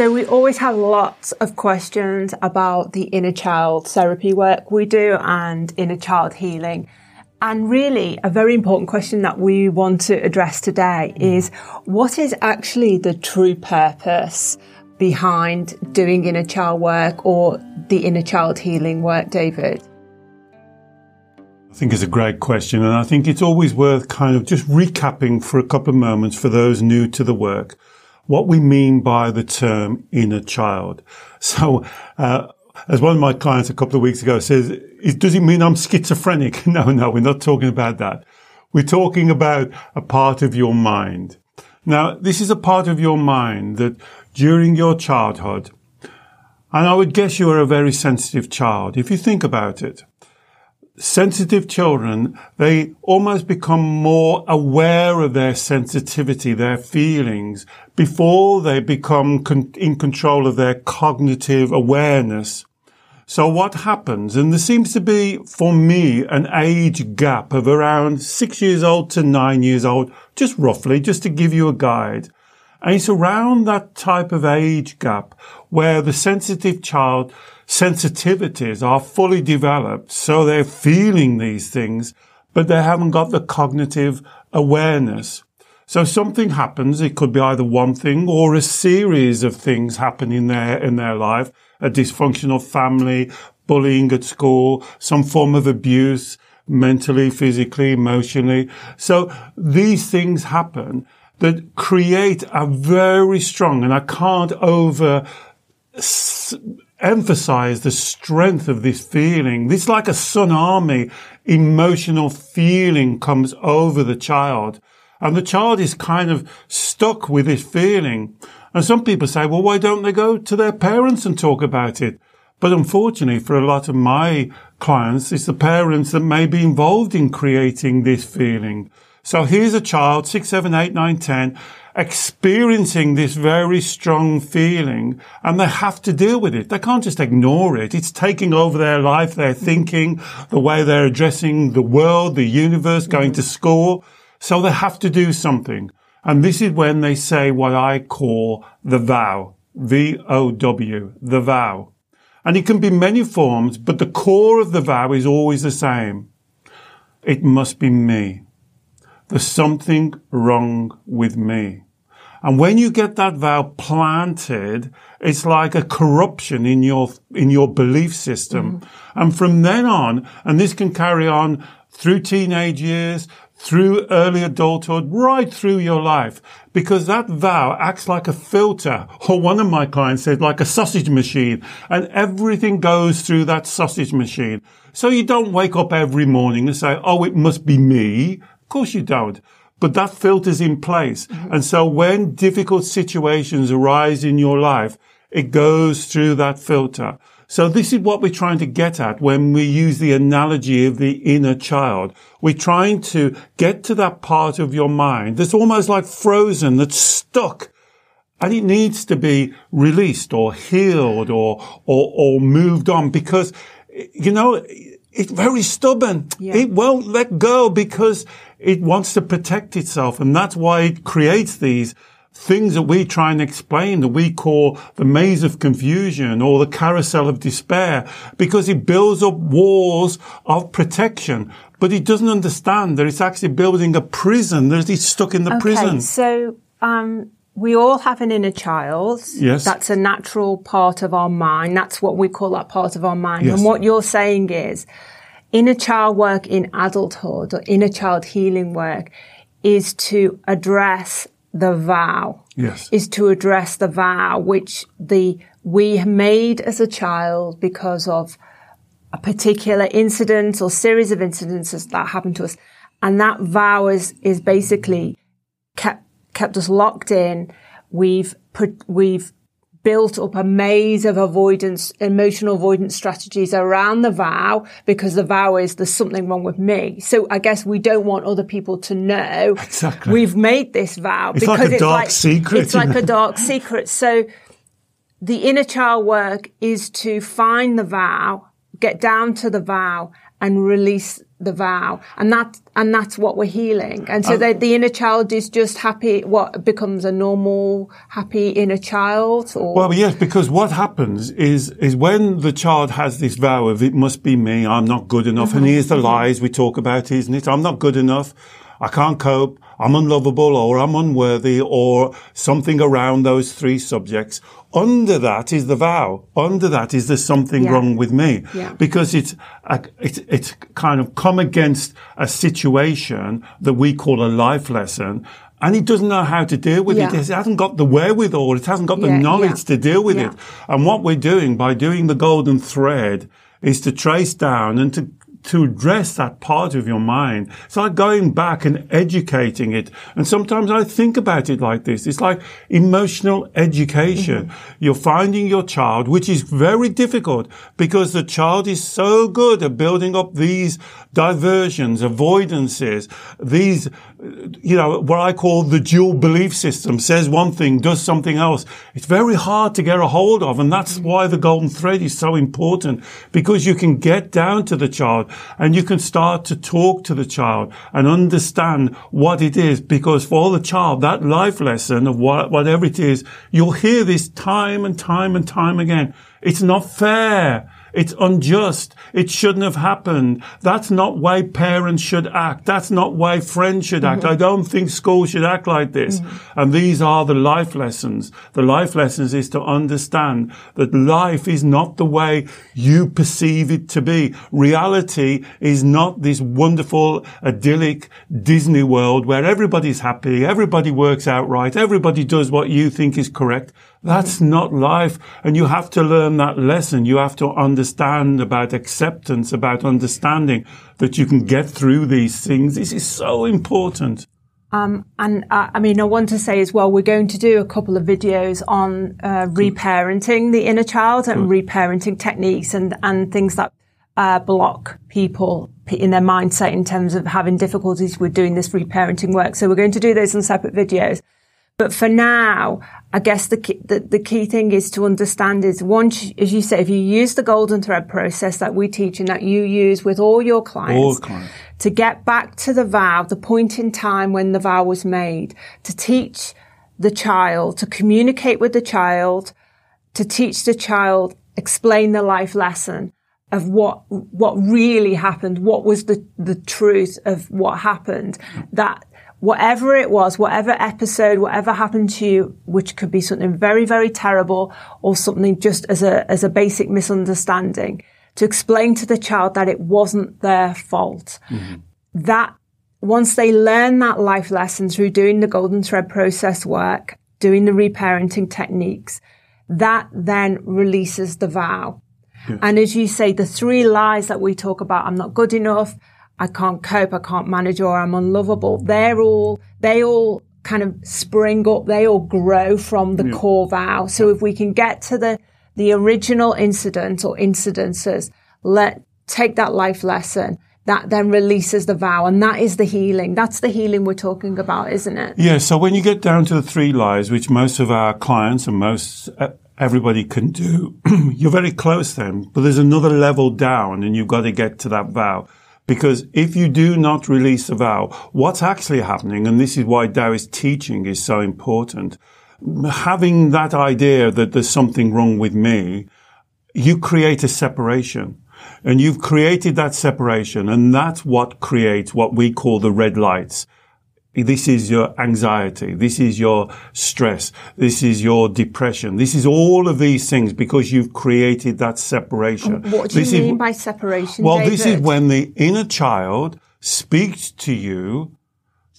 So we always have lots of questions about the inner child therapy work we do and inner child healing. And really a very important question that we want to address today is what is actually the true purpose behind doing inner child work or the inner child healing work, David? I think it's a great question. And I think it's always worth kind of just recapping for a couple of moments for those new to the work what we mean by the term inner child. So, uh, as one of my clients a couple of weeks ago says, does it mean I'm schizophrenic? No, no, we're not talking about that. We're talking about a part of your mind. Now, this is a part of your mind that during your childhood, and I would guess you are a very sensitive child, if you think about it sensitive children, they almost become more aware of their sensitivity, their feelings, before they become con- in control of their cognitive awareness. So what happens, and there seems to be, for me, an age gap of around six years old to nine years old, just roughly, just to give you a guide. And it's around that type of age gap where the sensitive child sensitivities are fully developed. So they're feeling these things, but they haven't got the cognitive awareness. So something happens. It could be either one thing or a series of things happen in their, in their life. A dysfunctional family, bullying at school, some form of abuse, mentally, physically, emotionally. So these things happen that create a very strong, and I can't over emphasize the strength of this feeling. This like a tsunami emotional feeling comes over the child. And the child is kind of stuck with this feeling. And some people say, well, why don't they go to their parents and talk about it? But unfortunately, for a lot of my clients, it's the parents that may be involved in creating this feeling. So here's a child, six, seven, eight, nine, ten, experiencing this very strong feeling and they have to deal with it. They can't just ignore it. It's taking over their life, their thinking, the way they're addressing the world, the universe, going to school. So they have to do something. And this is when they say what I call the vow. V-O-W, the vow. And it can be many forms, but the core of the vow is always the same. It must be me. There's something wrong with me. And when you get that vow planted, it's like a corruption in your, in your belief system. Mm-hmm. And from then on, and this can carry on through teenage years, through early adulthood, right through your life, because that vow acts like a filter, or one of my clients said, like a sausage machine, and everything goes through that sausage machine. So you don't wake up every morning and say, oh, it must be me Of course you don't. But that filter's in place. Mm-hmm. And so when difficult situations arise in your life, it goes through that filter. So this is what we're trying to get at when we use the analogy of the inner child. We're trying to get to that part of your mind that's almost like frozen, that's stuck. And it needs to be released or healed or, or, or moved on because, you know, it's very stubborn. Yeah. It won't let go because it wants to protect itself. And that's why it creates these things that we try and explain that we call the maze of confusion or the carousel of despair because it builds up walls of protection. But it doesn't understand that it's actually building a prison, that it's stuck in the okay, prison. So, um, we all have an inner child. Yes. That's a natural part of our mind. That's what we call that part of our mind. Yes. And what you're saying is inner child work in adulthood or inner child healing work is to address the vow. Yes. Is to address the vow which the we made as a child because of a particular incident or series of incidences that happened to us. And that vow is, is basically kept, kept us locked in. We've put, we've built up a maze of avoidance, emotional avoidance strategies around the vow because the vow is there's something wrong with me. So I guess we don't want other people to know Exactly. we've made this vow It's because like a it's dark like secret, It's like isn't a dark secret. So the inner child work is to find the vow, get down to the vow and release the vow. And that, and that's what we're healing. And Um, so the, the inner child is just happy, what becomes a normal, happy inner child or? Well, yes, because what happens is is when the child has this vow of it must be me, I'm not good enough, and here's the lies we talk about, isn't it? I'm not good enough, I can't cope, I'm unlovable, or I'm unworthy, or something around those three subjects. Under that is the vow. Under that is there's something Yeah. wrong with me, Yeah. because it's a, it's it's kind of come against a situation that we call a life lesson. And he doesn't know how to deal with Yeah. it. It hasn't got the wherewithal. It hasn't got the Yeah, knowledge yeah. to deal with it. And what we're doing by doing the golden thread is to trace down and to to address that part of your mind. It's like going back and educating it. And sometimes I think about it like this. It's like emotional education. Mm-hmm. You're finding your child, which is very difficult because the child is so good at building up these diversions, avoidances, these, you know, what I call the dual belief system says one thing, does something else. It's very hard to get a hold of. And that's why the golden thread is so important because you can get down to the child and you can start to talk to the child and understand what it is. Because for the child, that life lesson of what, whatever it is, you'll hear this time and time and time again. It's not fair. It's unjust. It shouldn't have happened. That's not why parents should act. That's not why friends should act. Mm-hmm. I don't think school should act like this. Mm-hmm. And these are the life lessons. The life lessons is to understand that life is not the way you perceive it to be. Reality is not this wonderful, idyllic Disney world where everybody's happy, everybody works out right, everybody does what you think is correct. That's not life. And you have to learn that lesson. You have to understand about acceptance, about understanding that you can get through these things. This is so important. And uh, I mean, I want to say as well, we're going to do a couple of videos on uh, reparenting the inner child and reparenting techniques and, and things that uh, block people in their mindset in terms of having difficulties with doing this reparenting work. So we're going to do those in separate videos. But for now, I guess the key, the, the key thing is to understand is once, as you say, if you use the golden thread process that we teach and that you use with all your clients, All clients. to get back to the vow, the point in time when the vow was made, to teach the child, to communicate with the child, to teach the child, explain the life lesson of what, what really happened, what was the, the truth of what happened, that whatever it was, whatever episode, whatever happened to you, which could be something very, very terrible or something just as a, as a basic misunderstanding, to explain to the child that it wasn't their fault. Mm-hmm. That once they learn that life lesson through doing the golden thread process work, doing the reparenting techniques, that then releases the vow. And as you say, the three lies that we talk about, I'm not good enough, I can't cope, I can't manage, or I'm unlovable, they're all, they all kind of spring up, they all grow from the core vow. So if we can get to the, the original incident or incidences, let, take that life lesson, that then releases the vow. And that is the healing. That's the healing we're talking about, isn't it? Yeah, so when you get down to the three lies, which most of our clients and most uh, everybody can do, you're very close then, but there's another level down and you've got to get to that vow. Because if you do not release the vow, what's actually happening, and this is why Taoist teaching is so important, having that idea that there's something wrong with me, you create a separation. And you've created that separation, and that's what creates what we call the red lights. This is your anxiety. This is your stress. This is your depression. This is all of these things because you've created that separation. What do you This mean is, by separation? well, this is when the inner child speaks to you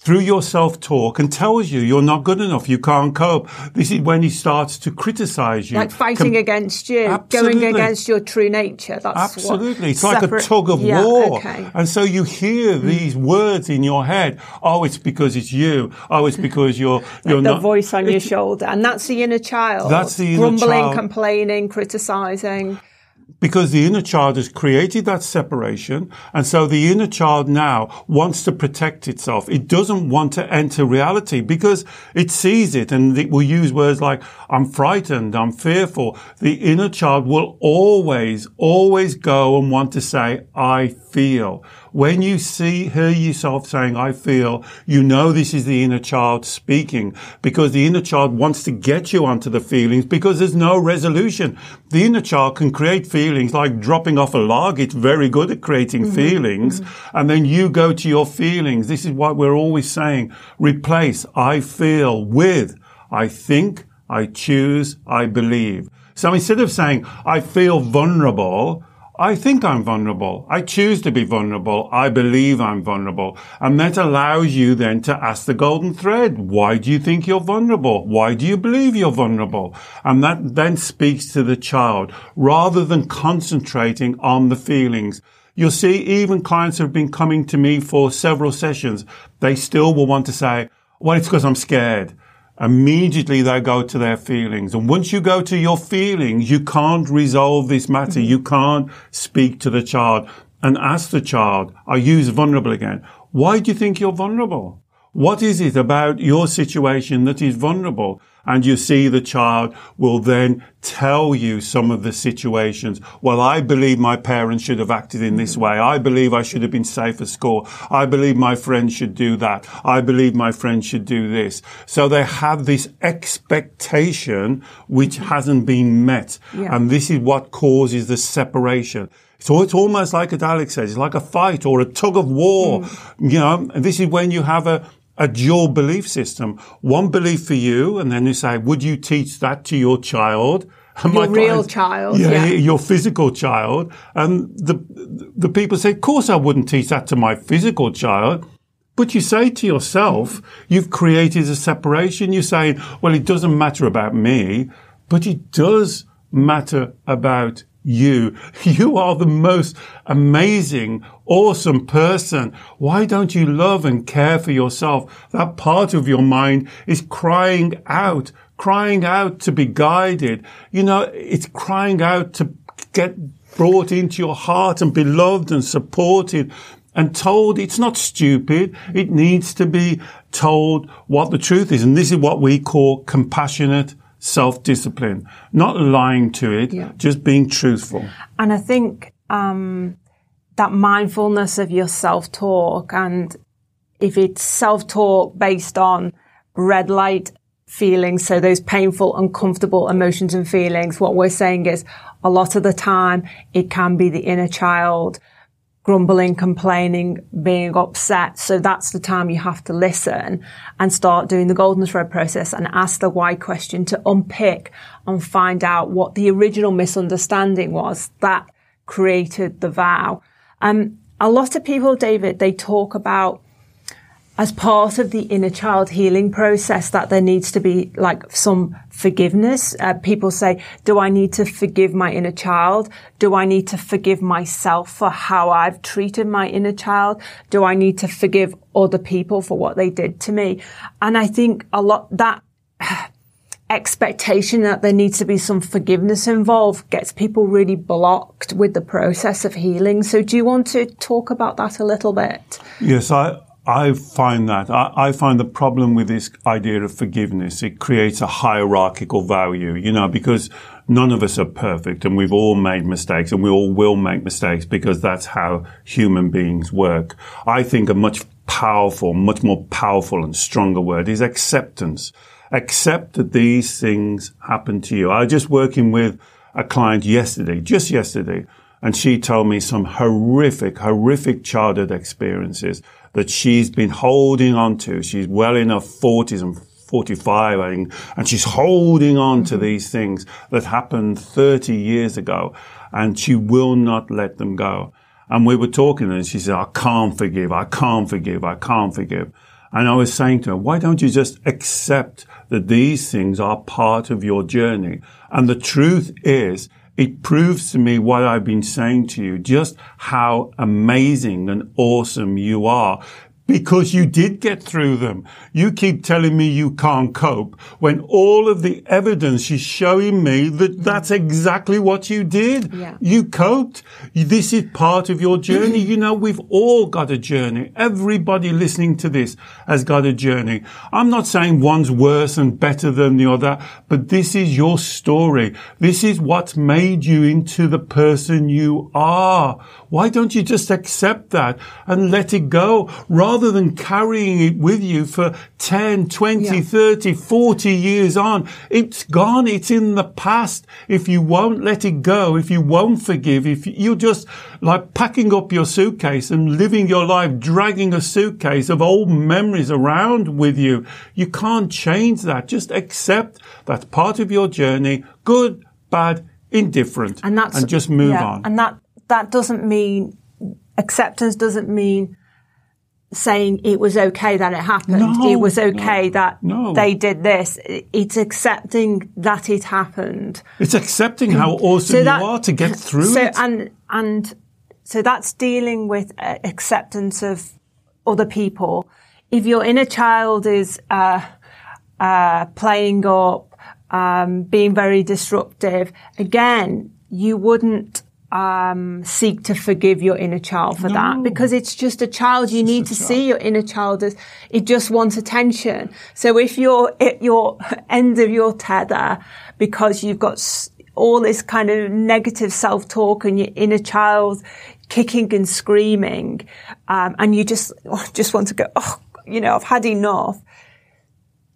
through your self-talk and tells you you're not good enough, you can't cope. This is when he starts to criticize you. Like fighting Com- against you, Absolutely. going against your true nature. That's Absolutely. It's separate- like a tug of yeah, war. Okay. And so you hear mm. these words in your head. Oh, it's because it's you. Oh, it's because you're, you're like not. The voice on your shoulder. And that's the inner child. That's the inner Grumbling, child. complaining, criticizing because the inner child has created that separation. And so the inner child now wants to protect itself. It doesn't want to enter reality because it sees it and it will use words like, I'm frightened, I'm fearful. The inner child will always, always go and want to say, I feel. When you see, hear yourself saying, I feel, you know this is the inner child speaking because the inner child wants to get you onto the feelings because there's no resolution. The inner child can create feelings like dropping off a log. It's very good at creating mm-hmm. feelings. Mm-hmm. And then you go to your feelings. This is what we're always saying. Replace I feel with I think, I choose, I believe. So instead of saying I feel vulnerable, I think I'm vulnerable. I choose to be vulnerable. I believe I'm vulnerable. And that allows you then to ask the golden thread. Why do you think you're vulnerable? Why do you believe you're vulnerable? And that then speaks to the child rather than concentrating on the feelings. You'll see even clients who have been coming to me for several sessions, they still will want to say, well, it's because I'm scared immediately they go to their feelings. And once you go to your feelings, you can't resolve this matter. You can't speak to the child and ask the child, I use vulnerable again. Why do you think you're vulnerable? What is it about your situation that is vulnerable? And you see the child will then tell you some of the situations. Well, I believe my parents should have acted in this way. I believe I should have been safe at school. I believe my friends should do that. I believe my friends should do this. So they have this expectation which hasn't been met. Yeah. And this is what causes the separation. So it's almost like, as Alex says, it's like a fight or a tug of war. Mm. You know, and this is when you have a, a dual belief system. One belief for you, and then you say, would you teach that to your child? And your real child. Yeah, yeah, your physical child. And the, the people say, of course I wouldn't teach that to my physical child. But you say to yourself, you've created a separation. You're saying, well, it doesn't matter about me, but it does matter about you. You are the most amazing, awesome person. Why don't you love and care for yourself? That part of your mind is crying out, crying out to be guided. You know, it's crying out to get brought into your heart and be loved and supported and told it's not stupid. It needs to be told what the truth is. And this is what we call compassionate self-discipline, not lying to it, yeah. just being truthful. And I think um, that mindfulness of your self-talk, and if it's self-talk based on red light feelings, so those painful, uncomfortable emotions and feelings, what we're saying is a lot of the time it can be the inner child grumbling, complaining, being upset. So that's the time you have to listen and start doing the golden thread process and ask the why question to unpick and find out what the original misunderstanding was that created the vow. Um, a lot of people, David, they talk about as part of the inner child healing process that there needs to be like some forgiveness. Uh, people say, do I need to forgive my inner child? Do I need to forgive myself for how I've treated my inner child? Do I need to forgive other people for what they did to me? And I think a lot that expectation that there needs to be some forgiveness involved gets people really blocked with the process of healing. So do you want to talk about that a little bit? Yes, I, I find that I, I, find the problem with this idea of forgiveness. It creates a hierarchical value, you know, because none of us are perfect and we've all made mistakes and we all will make mistakes because that's how human beings work. I think a much powerful, much more powerful and stronger word is acceptance. Accept that these things happen to you. I was just working with a client yesterday, just yesterday, and she told me some horrific, horrific childhood experiences that she's been holding on to. She's well in her 40s and 45, I think, and she's holding on mm-hmm. to these things that happened 30 years ago, and she will not let them go. And we were talking, and she said, I can't forgive, I can't forgive, I can't forgive. And I was saying to her, why don't you just accept that these things are part of your journey? And the truth is, it proves to me what I've been saying to you, just how amazing and awesome you are because you did get through them. You keep telling me you can't cope when all of the evidence is showing me that that's exactly what you did. Yeah. You coped. This is part of your journey. you know, we've all got a journey. Everybody listening to this has got a journey. I'm not saying one's worse and better than the other, but this is your story. This is what's made you into the person you are. Why don't you just accept that and let it go rather than carrying it with you for 10, 20, Yeah. 30, 40 years on? It's gone. It's in the past. If you won't let it go, if you won't forgive, if you're just like packing up your suitcase and living your life dragging a suitcase of old memories around with you, you can't change that. Just accept that's part of your journey. Good, bad, indifferent. and that's just move yeah, on. And that that doesn't mean acceptance doesn't mean saying it was okay that it happened. No, it was okay no, that no. they did this. It's accepting that it happened. It's accepting how awesome So that- you are to get through so it. and and so that's dealing with uh, acceptance of other people. If your inner child is uh, uh, playing up, um, being very disruptive, again, you wouldn't um, seek to forgive your inner child for that because it's just a child. You need to see your inner child as it just wants attention. So if you're at your end of your tether because you've got all this kind of negative self-talk and your inner child kicking and screaming, um, and you just just want to go, oh, you know, I've had enough.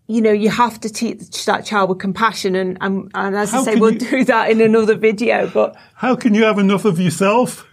You know, you have to teach that child with compassion, and and, and as How I say, we'll you- do that in another video. But How can you have enough of yourself?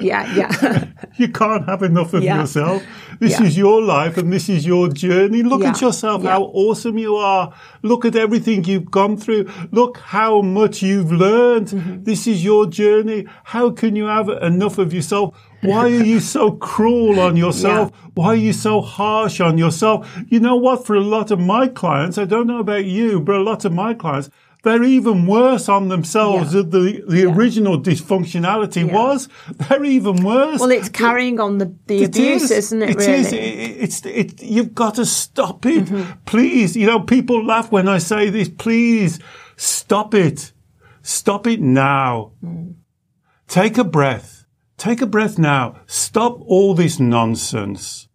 Yeah, yeah. You can't have enough of Yeah. yourself. This Yeah. is your life and this is your journey. Look at yourself, Yeah. how awesome you are. Look at everything you've gone through. Look how much you've learned. Mm-hmm. This is your journey. How can you have enough of yourself? Why are you so cruel on yourself? Why are you so harsh on yourself? You know what? For a lot of my clients, I don't know about you, but a lot of my clients, they're even worse on themselves Yeah. than the, the original dysfunctionality Yeah. was. They're even worse. Well, it's carrying on the, the It abuse, is. isn't it? It really? is. It- It's it. You've got to stop it, Mm-hmm. please. You know, people laugh when I say this. Please stop it. Stop it now. Mm. Take a breath. Take a breath now. Stop all this nonsense.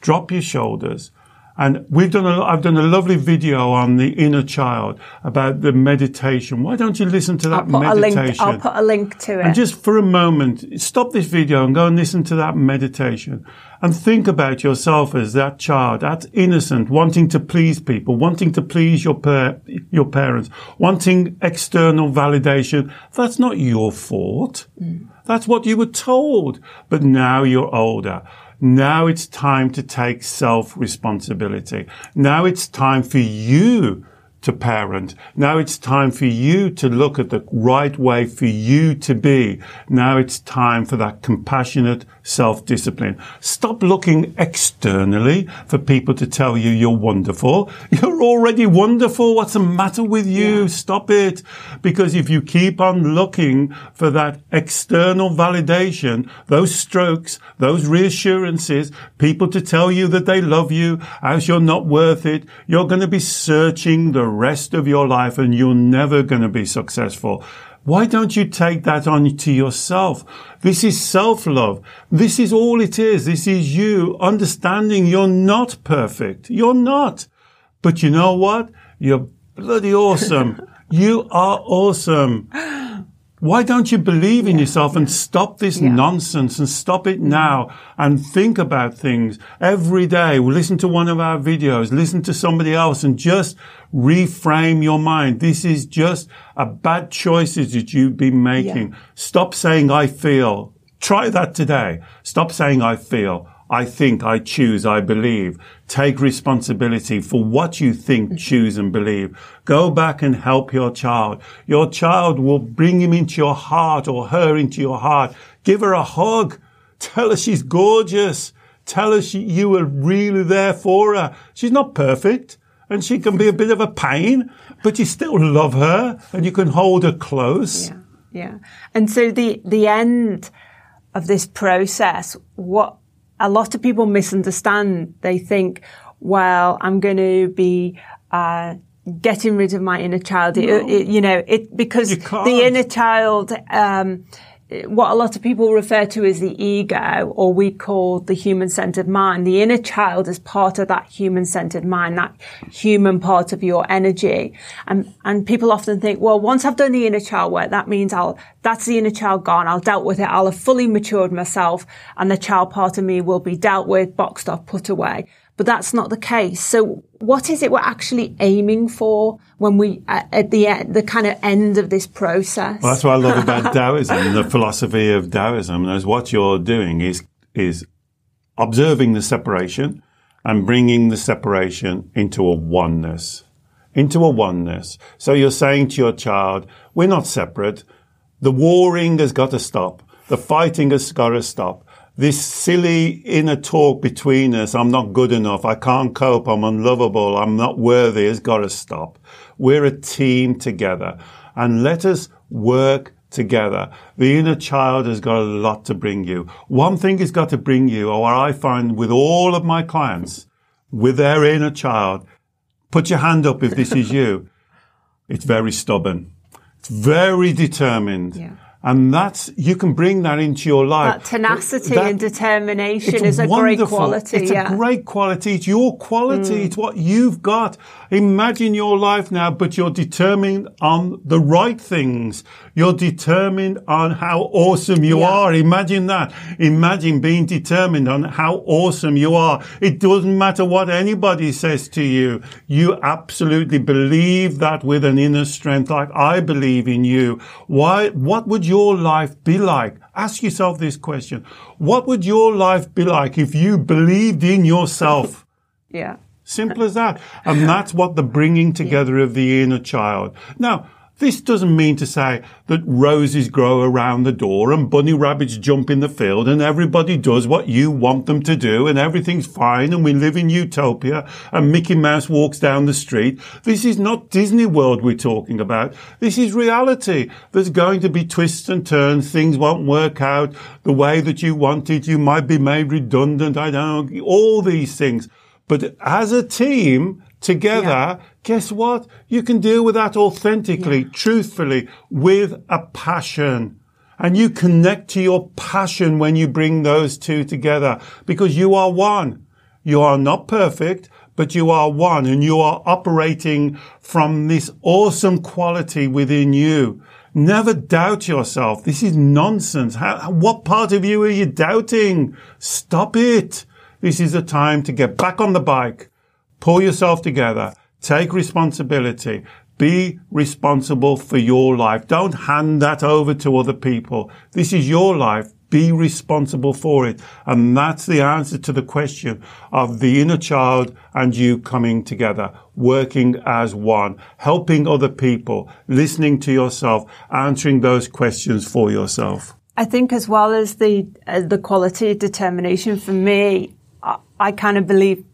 Drop your shoulders. And we've done a, I've done a lovely video on the inner child about the meditation. Why don't you listen to that I'll meditation? link. I'll put a link to it. And just for a moment, stop this video and go and listen to that meditation and think about yourself as that child, that innocent, wanting to please people, wanting to please your par- your parents, wanting external validation. That's not your fault. Mm. That's what you were told. But now you're older. Now it's time to take self responsibility. Now it's time for you to parent. Now it's time for you to look at the right way for you to be. Now it's time for that compassionate self-discipline. Stop looking externally for people to tell you you're wonderful. You're already wonderful. What's the matter with you? Stop it. Because if you keep on looking for that external validation, those strokes, those reassurances, people to tell you that they love you, as you're not worth it, you're going to be searching the rest of your life and you're never going to be successful. Why don't you take that on to yourself? This is self-love. This is all it is. This is you understanding you're not perfect. You're not. But you know what? You're bloody awesome. you are awesome. Why don't you believe in yourself and stop this nonsense and stop it mm-hmm. now and think about things every day? Listen to one of our videos, listen to somebody else and just reframe your mind. This is just a bad choices that you've been making. Stop saying I feel. Try that today. Stop saying I feel. I think, I choose, I believe. Take responsibility for what you think, mm. choose and believe. Go back and help your child. Your child will bring him into your heart or her into your heart. Give her a hug. Tell her she's gorgeous. Tell her she, you were really there for her. She's not perfect and she can be a bit of a pain, but you still love her and you can hold her close. Yeah. Yeah. And so the, the end of this process, what a lot of people misunderstand, they think, well, I'm going to be, uh, getting rid of my inner child. No. It, it, you know, it, because the inner child, um, what a lot of people refer to as the ego, or we call the human-centered mind. The inner child is part of that human-centered mind, that human part of your energy. And, and people often think, well, once I've done the inner child work, that means I'll, that's the inner child gone. I'll dealt with it. I'll have fully matured myself and the child part of me will be dealt with, boxed off, put away but that's not the case. So what is it we're actually aiming for when we, uh, at the end, the kind of end of this process? Well, that's what I love about Taoism, the philosophy of Taoism is what you're doing is, is observing the separation and bringing the separation into a oneness, into a oneness. So you're saying to your child, we're not separate. The warring has got to stop. The fighting has got to stop this silly inner talk between us, I'm not good enough, I can't cope, I'm unlovable, I'm not worthy, has got to stop. We're a team together and let us work together. The inner child has got a lot to bring you. One thing has got to bring you, or I find with all of my clients, with their inner child, put your hand up if this is you. It's very stubborn. It's very determined. Yeah. And that's, you can bring that into your life. That tenacity that, and determination is a wonderful. great quality. It's yeah. a great quality. It's your quality. Mm. It's what you've got. Imagine your life now, but you're determined on the right things. You're determined on how awesome you yeah. are. Imagine that. Imagine being determined on how awesome you are. It doesn't matter what anybody says to you. You absolutely believe that with an inner strength like I believe in you. Why, what would your life be like? Ask yourself this question. What would your life be like if you believed in yourself? yeah. Simple as that. And that's what the bringing together yeah. of the inner child. Now, this doesn't mean to say that roses grow around the door and bunny rabbits jump in the field and everybody does what you want them to do and everything's fine and we live in utopia and Mickey Mouse walks down the street. This is not Disney World we're talking about. This is reality. There's going to be twists and turns. Things won't work out the way that you wanted. You might be made redundant. I don't know. All these things. But as a team, together, yeah. Guess what? You can deal with that authentically, yeah. truthfully, with a passion. And you connect to your passion when you bring those two together because you are one. You are not perfect, but you are one and you are operating from this awesome quality within you. Never doubt yourself. This is nonsense. How, what part of you are you doubting? Stop it. This is a time to get back on the bike, Pull yourself together. Take responsibility. Be responsible for your life. Don't hand that over to other people. This is your life. Be responsible for it. And that's the answer to the question of the inner child and you coming together, working as one, helping other people, listening to yourself, answering those questions for yourself. I think as well as the, uh, the quality determination for me, I, I kind of believe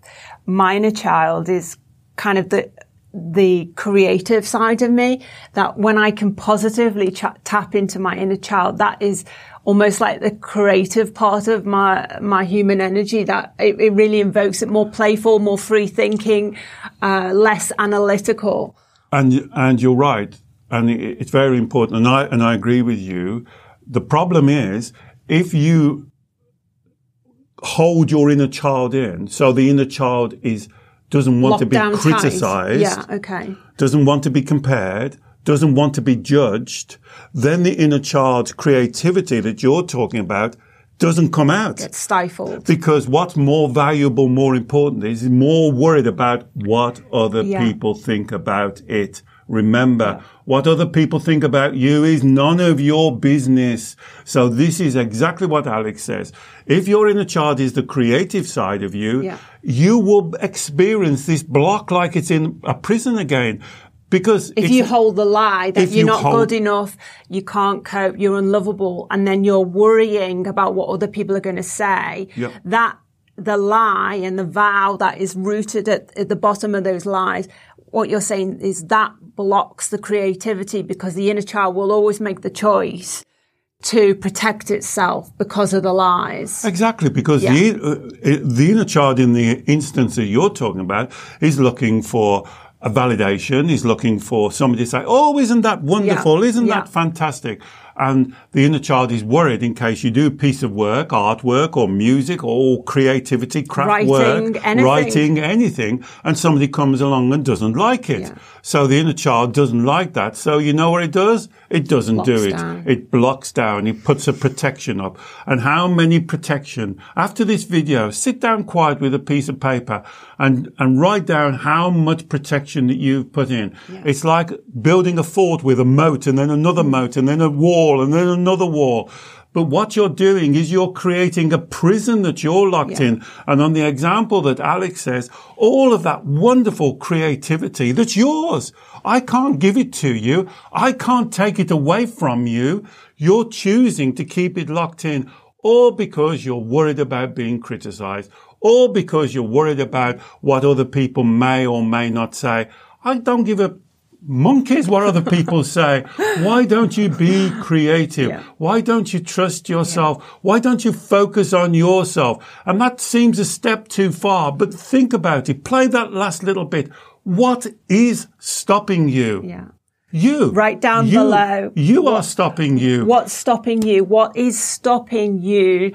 my inner child is kind of the the creative side of me that when I can positively ch- tap into my inner child, that is almost like the creative part of my, my human energy that it, it really invokes it more playful, more free thinking, uh, less analytical. And, and you're right. And it's very important. And I, and I agree with you. The problem is if you hold your inner child in. So the inner child is doesn't want to be criticized. Yeah, okay. Doesn't want to be compared. Doesn't want to be judged. Then the inner child's creativity that you're talking about doesn't come out. It's stifled. Because what's more valuable, more important is more worried about what other yeah. people think about it. Remember, what other people think about you is none of your business. So this is exactly what Alex says. If your inner child is the creative side of you, yeah. you will experience this block like it's in a prison again. Because if you hold the lie that you're you not hold, good enough, you can't cope, you're unlovable, and then you're worrying about what other people are going to say, that the lie and the vow that is rooted at, at the bottom of those lies, what you're saying is that blocks the creativity because the inner child will always make the choice to protect itself because of the lies. Exactly, because Yeah. the, uh, the inner child in the instance that you're talking about is looking for a validation, is looking for somebody to say, oh, isn't that wonderful? Isn't Yeah. that fantastic? And the inner child is worried in case you do a piece of work, artwork or music or creativity, craft Writing, work, anything. writing, anything, and somebody comes along and doesn't like it. Yeah. So the inner child doesn't like that. So you know what it does? It doesn't do it. down. It blocks down. It puts a protection up. And how many protection? After this video, sit down quiet with a piece of paper and, and write down how much protection that you've put in. It's like building a fort with a moat and then another mm. moat and then a wall and then another wall. But what you're doing is you're creating a prison that you're locked Yeah. in. And on the example that Alex says, all of that wonderful creativity that's yours. I can't give it to you. I can't take it away from you. You're choosing to keep it locked in all because you're worried about being criticized or because you're worried about what other people may or may not say. I don't give a monkeys what other people say. Why don't you be creative? Yeah. Why don't you trust yourself? Why don't you focus on yourself? And that seems a step too far, but think about it. Play that last little bit. What is stopping you? Yeah. You. Write down you, below You are stopping you. What's stopping you? What is stopping you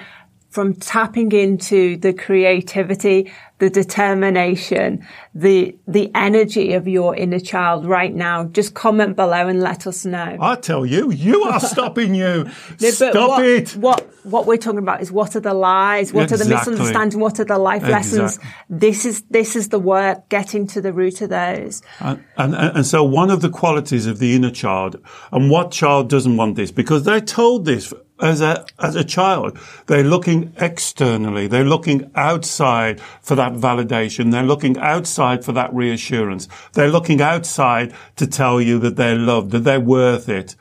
from tapping into the creativity, the determination, the, the energy of your inner child right now? Just comment below and let us know. I tell you, you are stopping you. No, Stop what, it. What what we're talking about is what are the lies, what are the Exactly. misunderstandings, what are the life lessons. This is this is the work, getting to the root of those. And, and, and so one of the qualities of the inner child, and what child doesn't want this? Because they're told this as a, as a child. They're looking externally. They're looking outside for that validation. They're looking outside for that reassurance. They're looking outside to tell you that they're loved, that they're worth it.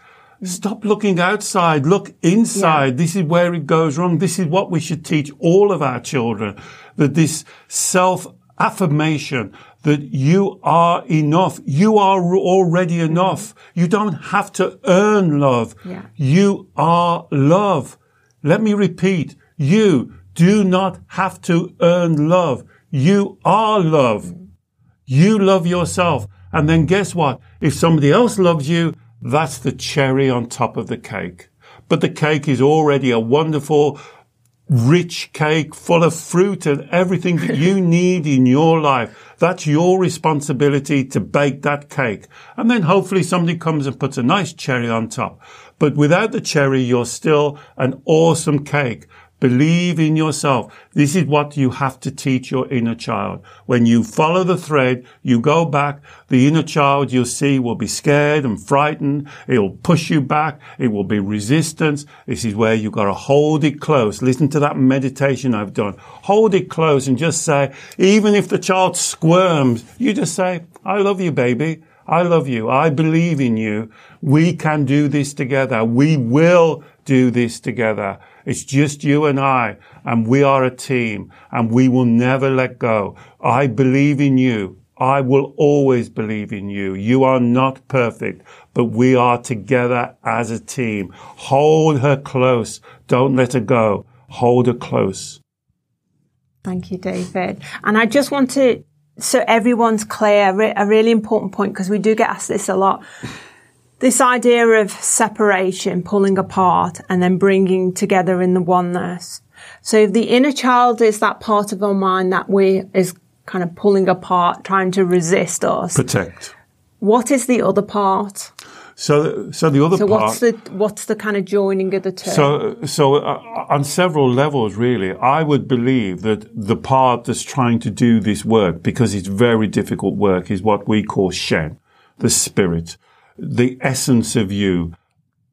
Stop looking outside. Look inside. This is where it goes wrong. This is what we should teach all of our children. That this self affirmation that you are enough. You are already enough. You don't have to earn love. Yeah. You are love. Let me repeat. You do not have to earn love. You are love. You love yourself. And then guess what? If somebody else loves you, that's the cherry on top of the cake. But the cake is already a wonderful, rich cake full of fruit and everything that you need in your life. That's your responsibility to bake that cake. And then hopefully somebody comes and puts a nice cherry on top. But without the cherry, you're still an awesome cake. Believe in yourself. This is what you have to teach your inner child. When you follow the thread, you go back, the inner child you'll see will be scared and frightened. It will push you back. It will be resistance. This is where you've got to hold it close. Listen to that meditation I've done. Hold it close and just say, even if the child squirms, you just say, I love you, baby. I love you. I believe in you. We can do this together. We will do this together. It's just you and I, and we are a team, and we will never let go. I believe in you. I will always believe in you. You are not perfect, but we are together as a team. Hold her close. Don't let her go. Hold her close. Thank you, David. And I just want to, so everyone's clear, a really important point, because we do get asked this a lot. This idea of separation, pulling apart, and then bringing together in the oneness. So the inner child is that part of our mind that we is kind of pulling apart, trying to resist us, Protect. what is the other part? So, so the other part. So part. what's the what's the kind of joining of the two? So, so uh, on several levels, really, I would believe that the part that's trying to do this work, because it's very difficult work, is what we call Shen, the spirit, the essence of you.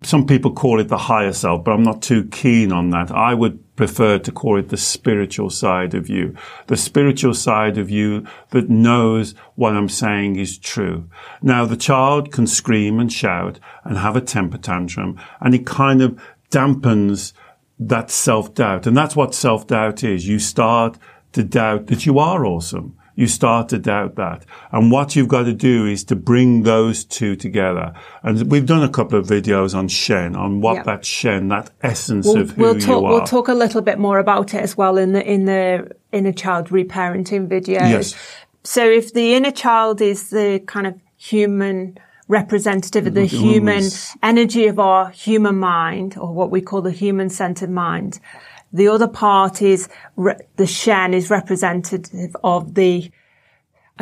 Some people call it the higher self, but I'm not too keen on that. I would prefer to call it the spiritual side of you, the spiritual side of you that knows what I'm saying is true. Now, the child can scream and shout and have a temper tantrum, and it kind of dampens that self-doubt. And that's what self-doubt is. You start to doubt that you are awesome. You start to doubt that. And what you've got to do is to bring those two together. And we've done a couple of videos on Shen, on what Yep. that Shen, that essence We'll, of who we'll you talk. are. We'll talk a little bit more about it as well in the in the inner child reparenting videos. Yes. So if the inner child is the kind of human representative of the human energy of our human mind, or what we call the human centered mind, the other part is re- the Shen is representative of the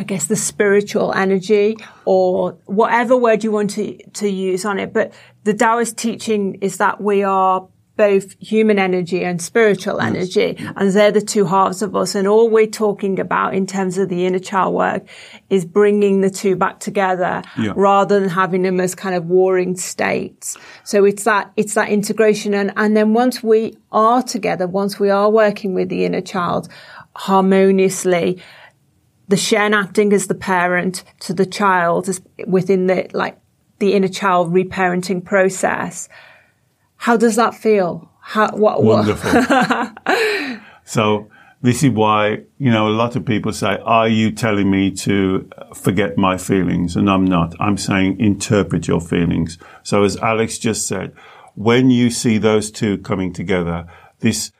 I guess the spiritual energy or whatever word you want to, to use on it. But the Taoist teaching is that we are both human energy and spiritual energy. And they're the two halves of us. And all we're talking about in terms of the inner child work is bringing the two back together Yeah. rather than having them as kind of warring states. So it's that, it's that integration. And, and then once we are together, once we are working with the inner child harmoniously, the Shen acting as the parent to the child is within the like the inner child reparenting process. How does that feel? How what, what Wonderful. so this is why, you know, a lot of people say, are you telling me to forget my feelings? And I'm not. I'm saying interpret your feelings. So as Alex just said, when you see those two coming together, this,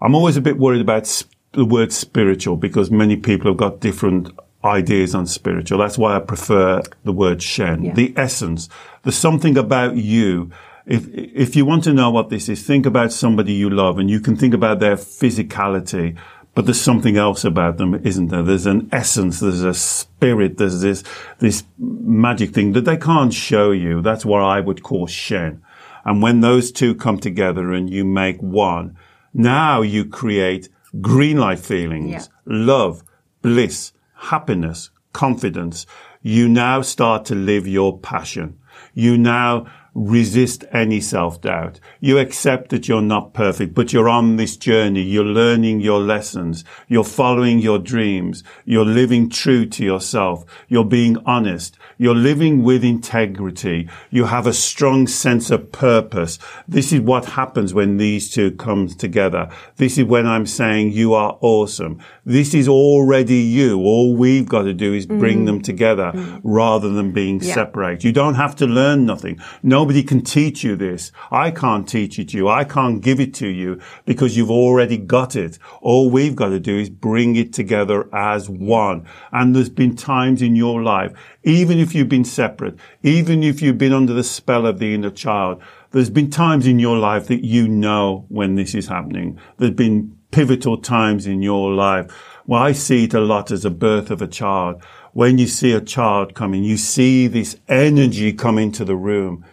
I'm always a bit worried about sp- the word spiritual because many people have got different ideas on spiritual. That's why I prefer the word Shen. Yeah. The essence. There's something about you. If, if you want to know what this is, think about somebody you love and you can think about their physicality, but there's something else about them, isn't there? There's an essence, there's a spirit, there's this, this magic thing that they can't show you. That's what I would call Shen. And when those two come together and you make one, now you create green light feelings, Yeah. love, bliss, happiness, confidence. You now start to live your passion. You now resist any self-doubt. You accept that you're not perfect, but you're on this journey. You're learning your lessons. You're following your dreams. You're living true to yourself. You're being honest. You're living with integrity. You have a strong sense of purpose. This is what happens when these two come together. This is when I'm saying you are awesome. This is already you. All we've got to do is bring mm. them together mm. rather than being Yeah. separate. You don't have to learn nothing. Nobody can teach you this. I can't teach it to you. I can't give it to you because you've already got it. All we've got to do is bring it together as one. And there's been times in your life, even if you've been separate, even if you've been under the spell of the inner child, there's been times in your life that you know when this is happening. There's been pivotal times in your life. Well, I see it a lot as a birth of a child. When you see a child coming, you see this energy come into the room.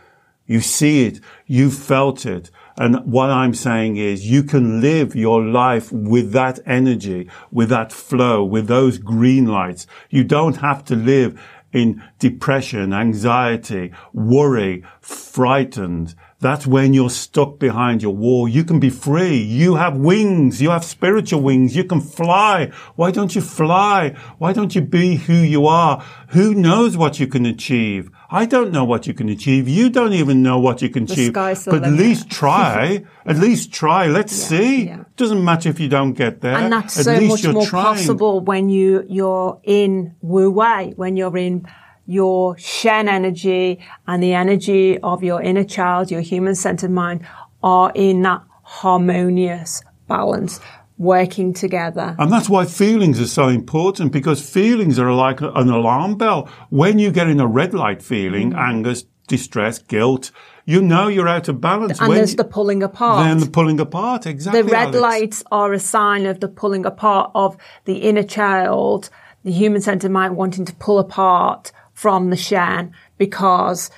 You see it. You felt it. And what I'm saying is you can live your life with that energy, with that flow, with those green lights. You don't have to live in depression, anxiety, worry, frightened. That's when you're stuck behind your wall. You can be free. You have wings. You have spiritual wings. You can fly. Why don't you fly? Why don't you be who you are? Who knows what you can achieve? I don't know what you can achieve. You don't even know what you can The achieve. but at least try. at least try. Let's see. yeah. Doesn't matter if you don't get there. and that's at so much more trying. possible when you you're in Wu Wei, when you're in your Shen energy and the energy of your inner child, your human centered mind are in that harmonious balance, working together. And that's why feelings are so important because feelings are like an alarm bell. When you get in a red light feeling, Mm. anger, distress, guilt, you know you're out of balance. and When there's you- the pulling apart. then the pulling apart. Exactly. the red Alex. lights are a sign of the pulling apart of the inner child, the human centered mind wanting to pull apart from the Shen because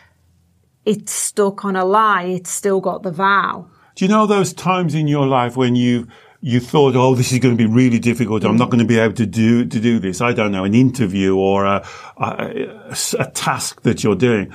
it's stuck on a lie. It's still got the vow. Do you know those times in your life when you you thought, oh, this is going to be really difficult. I'm not going to be able to do to do this. I don't know, an interview or a, a, a task that you're doing.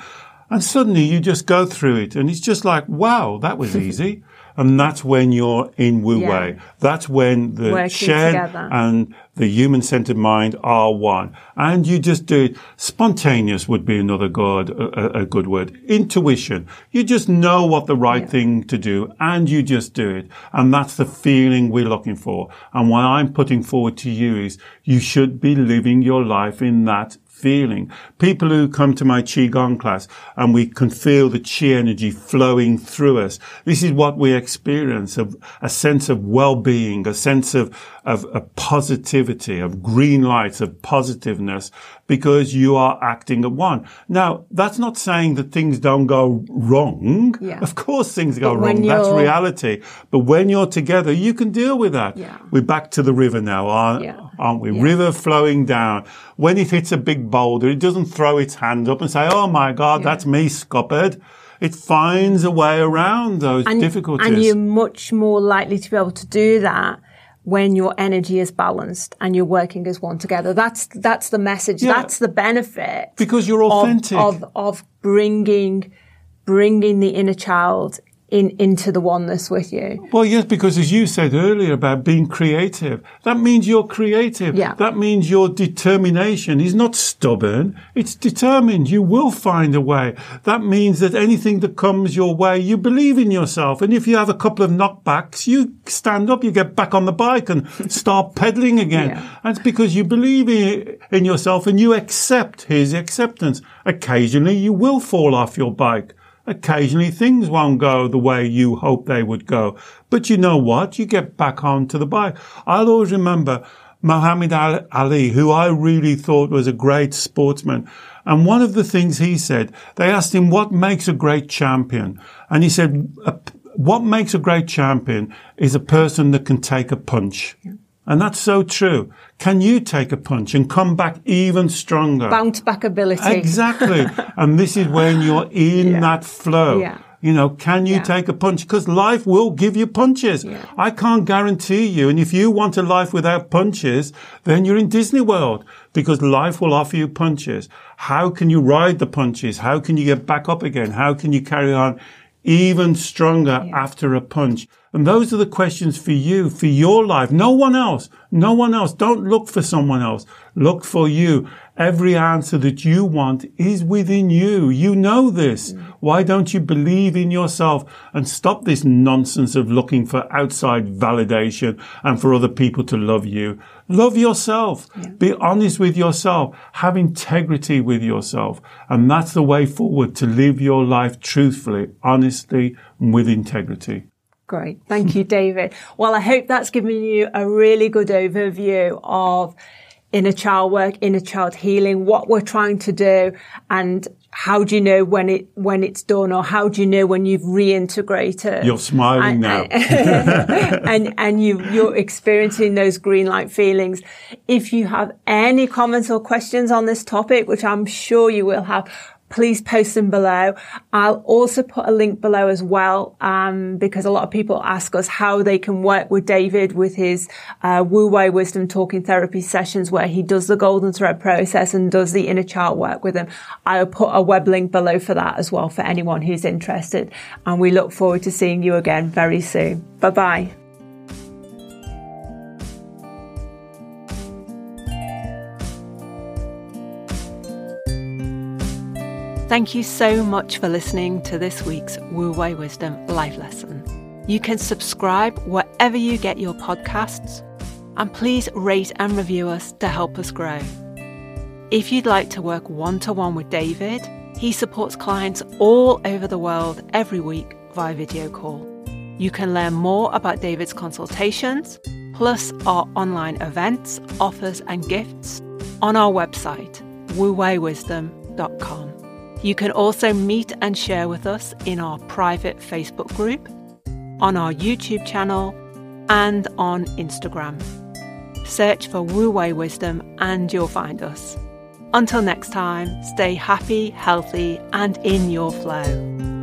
And suddenly you just go through it and it's just like, wow, that was easy. And that's when you're in Wu Yeah. Wei. That's when the Working shared together. and the human centered mind are one. And you just do it. Spontaneous would be another good, a, a good word. Intuition. You just know what the right Yeah. thing to do and you just do it. And that's the feeling we're looking for. And what I'm putting forward to you is you should be living your life in that feeling. People who come to my Qigong class and we can feel the Qi energy flowing through us. This is what we experience of a sense of well-being, a sense of, of, of positivity, of green lights, of positiveness, because you are acting at one. Now, that's not saying that things don't go wrong. Yeah. Of course things go But wrong. That's reality. But when you're together, you can deal with that. Yeah. We're back to the river now, aren't, Yeah. aren't we? River flowing down. When it hits a big boulder, it doesn't throw its hand up and say, Oh my God, that's me scuppered. It finds a way around those difficulties. And you're much more likely to be able to do that when your energy is balanced and you're working as one together. That's that's the message. Yeah. That's the benefit because you're of, authentic. of of bringing bringing the inner child in into the oneness with you. Well, yes, because as you said earlier about being creative, that means you're creative. Yeah. That means your determination is not stubborn. It's determined. You will find a way. That means that anything that comes your way, you believe in yourself. And if you have a couple of knockbacks, you stand up, you get back on the bike and start pedaling again. Yeah. That's because you believe in, in yourself and you accept his acceptance. Occasionally you will fall off your bike. Occasionally things won't go the way you hope they would go. But you know what? You get back onto the bike. I'll always remember Muhammad Ali, who I really thought was a great sportsman. And one of the things he said, they asked him what makes a great champion. And he said, what makes a great champion is a person that can take a punch. And that's so true. Can you take a punch and come back even stronger? Bounce back ability. Exactly. and this is when you're in Yeah. that flow. Yeah. You know, can you Yeah. take a punch? Because life will give you punches. Yeah. I can't guarantee you. And if you want a life without punches, then you're in Disney World because life will offer you punches. How can you ride the punches? How can you get back up again? How can you carry on even stronger after a punch? And those are the questions for you, for your life. No one else. No one else. Don't look for someone else. Look for you. Every answer that you want is within you. You know this. Why don't you believe in yourself and stop this nonsense of looking for outside validation and for other people to love you? Love yourself. Be honest with yourself. Have integrity with yourself. And that's the way forward to live your life truthfully, honestly, and with integrity. Great. Thank you, David. Well, I hope that's given you a really good overview of inner child work, inner child healing, what we're trying to do and how do you know when it, when it's done or how do you know when you've reintegrated? You're smiling And- now. and and you you're experiencing those green light feelings. If you have any comments or questions on this topic, which I'm sure you will have, please post them below. I'll also put a link below as well, um, because a lot of people ask us how they can work with David with his uh, Wu Wei Wisdom Talking Therapy sessions, where he does the Golden Thread process and does the inner child work with them. I'll put a web link below for that as well for anyone who's interested. And we look forward to seeing you again very soon. Bye bye. Thank you so much for listening to this week's Wu Wei Wisdom Life Lesson. You can subscribe wherever you get your podcasts, and please rate and review us to help us grow. If you'd like to work one to one with David, he supports clients all over the world every week via video call. You can learn more about David's consultations, plus our online events, offers, and gifts on our website, wuweiwisdom.com. You can also meet and share with us in our private Facebook group, on our YouTube channel, and on Instagram. Search for Wu Wei Wisdom and you'll find us. Until next time, stay happy, healthy, and in your flow.